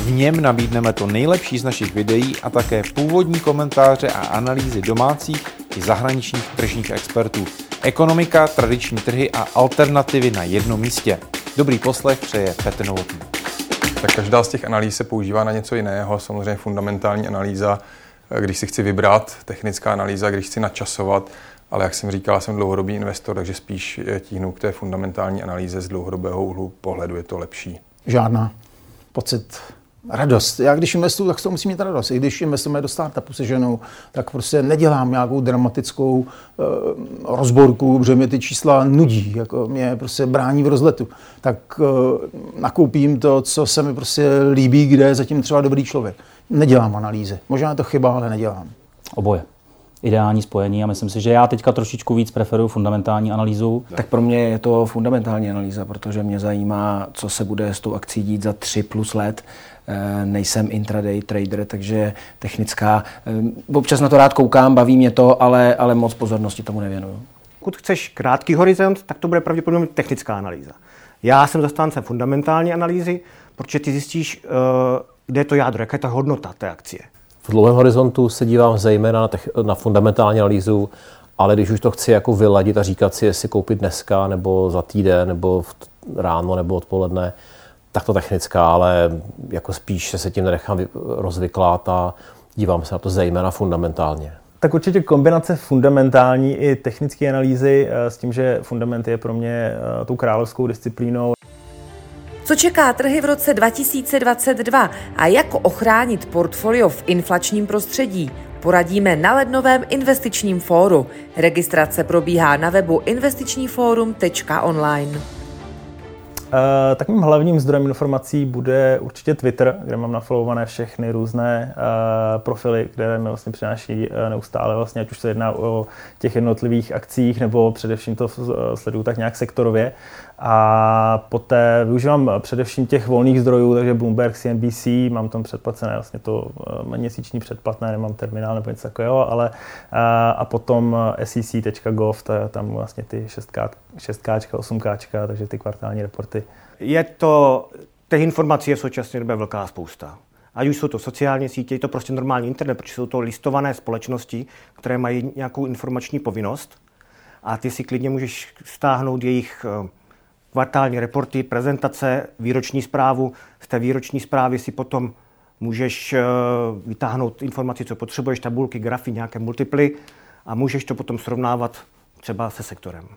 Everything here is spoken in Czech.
V něm nabídneme to nejlepší z našich videí a také původní komentáře a analýzy domácích i zahraničních tržních expertů. Ekonomika, tradiční trhy a alternativy na jednom místě. Dobrý poslech přeje Petr Novotný. Tak každá z těch analýz se používá na něco jiného. Samozřejmě fundamentální analýza, když si chci vybrat, technická analýza, když chci načasovat, ale jak jsem říkal, jsem dlouhodobý investor, takže spíš tíhnu k té fundamentální analýze z dlouhodobého úhlu pohledu je to lepší. Žádná. Pocit radost. Já když investuju, tak to musím mít radost. I když investujeme do startupu se ženou, tak prostě nedělám nějakou dramatickou uh, rozborku, protože mě ty čísla nudí, jako mě prostě brání v rozletu. Tak uh, nakoupím to, co se mi prostě líbí, kde je zatím třeba dobrý člověk. Nedělám analýzy. Možná je to chyba, ale nedělám. Oboje ideální spojení a myslím si, že já teďka trošičku víc preferuju fundamentální analýzu. Tak pro mě je to fundamentální analýza, protože mě zajímá, co se bude s tou akcí dít za 3 plus let. Eh, nejsem intraday trader, takže technická. Eh, občas na to rád koukám, baví mě to, ale, ale moc pozornosti tomu nevěnuju. Pokud chceš krátký horizont, tak to bude pravděpodobně technická analýza. Já jsem zastáncem fundamentální analýzy, protože ty zjistíš, eh, kde je to jádro, jaká je ta hodnota té akcie. V dlouhém horizontu se dívám zejména na, tech, na fundamentální analýzu, ale když už to chci jako vyladit a říkat si, jestli koupit dneska, nebo za týden, nebo v ráno, nebo odpoledne, tak to technická, ale jako spíš se tím nenechám rozvyklat a dívám se na to zejména fundamentálně. Tak určitě kombinace fundamentální i technické analýzy eh, s tím, že fundament je pro mě eh, tou královskou disciplínou. Co čeká trhy v roce 2022 a jak ochránit portfolio v inflačním prostředí? Poradíme na lednovém investičním fóru. Registrace probíhá na webu investičníforum.online. Uh, tak mým hlavním zdrojem informací bude určitě Twitter, kde mám nafollowované všechny různé uh, profily, které mi vlastně přináší uh, neustále, vlastně, ať už se jedná o těch jednotlivých akcích, nebo především to sleduju tak nějak sektorově. A poté využívám především těch volných zdrojů, takže Bloomberg, CNBC, mám tam předplacené vlastně to měsíční předplatné, nemám terminál nebo něco takového, ale a potom sec.gov, tam vlastně ty 6K, 6K 8K, takže ty kvartální reporty. Je to, těch informací je v současné době velká spousta. Ať už jsou to sociální sítě, je to prostě normální internet, protože jsou to listované společnosti, které mají nějakou informační povinnost a ty si klidně můžeš stáhnout jejich kvartální reporty, prezentace, výroční zprávu. Z té výroční zprávy si potom můžeš eh, vytáhnout informaci, co potřebuješ, tabulky, grafy, nějaké multiply a můžeš to potom srovnávat třeba se sektorem.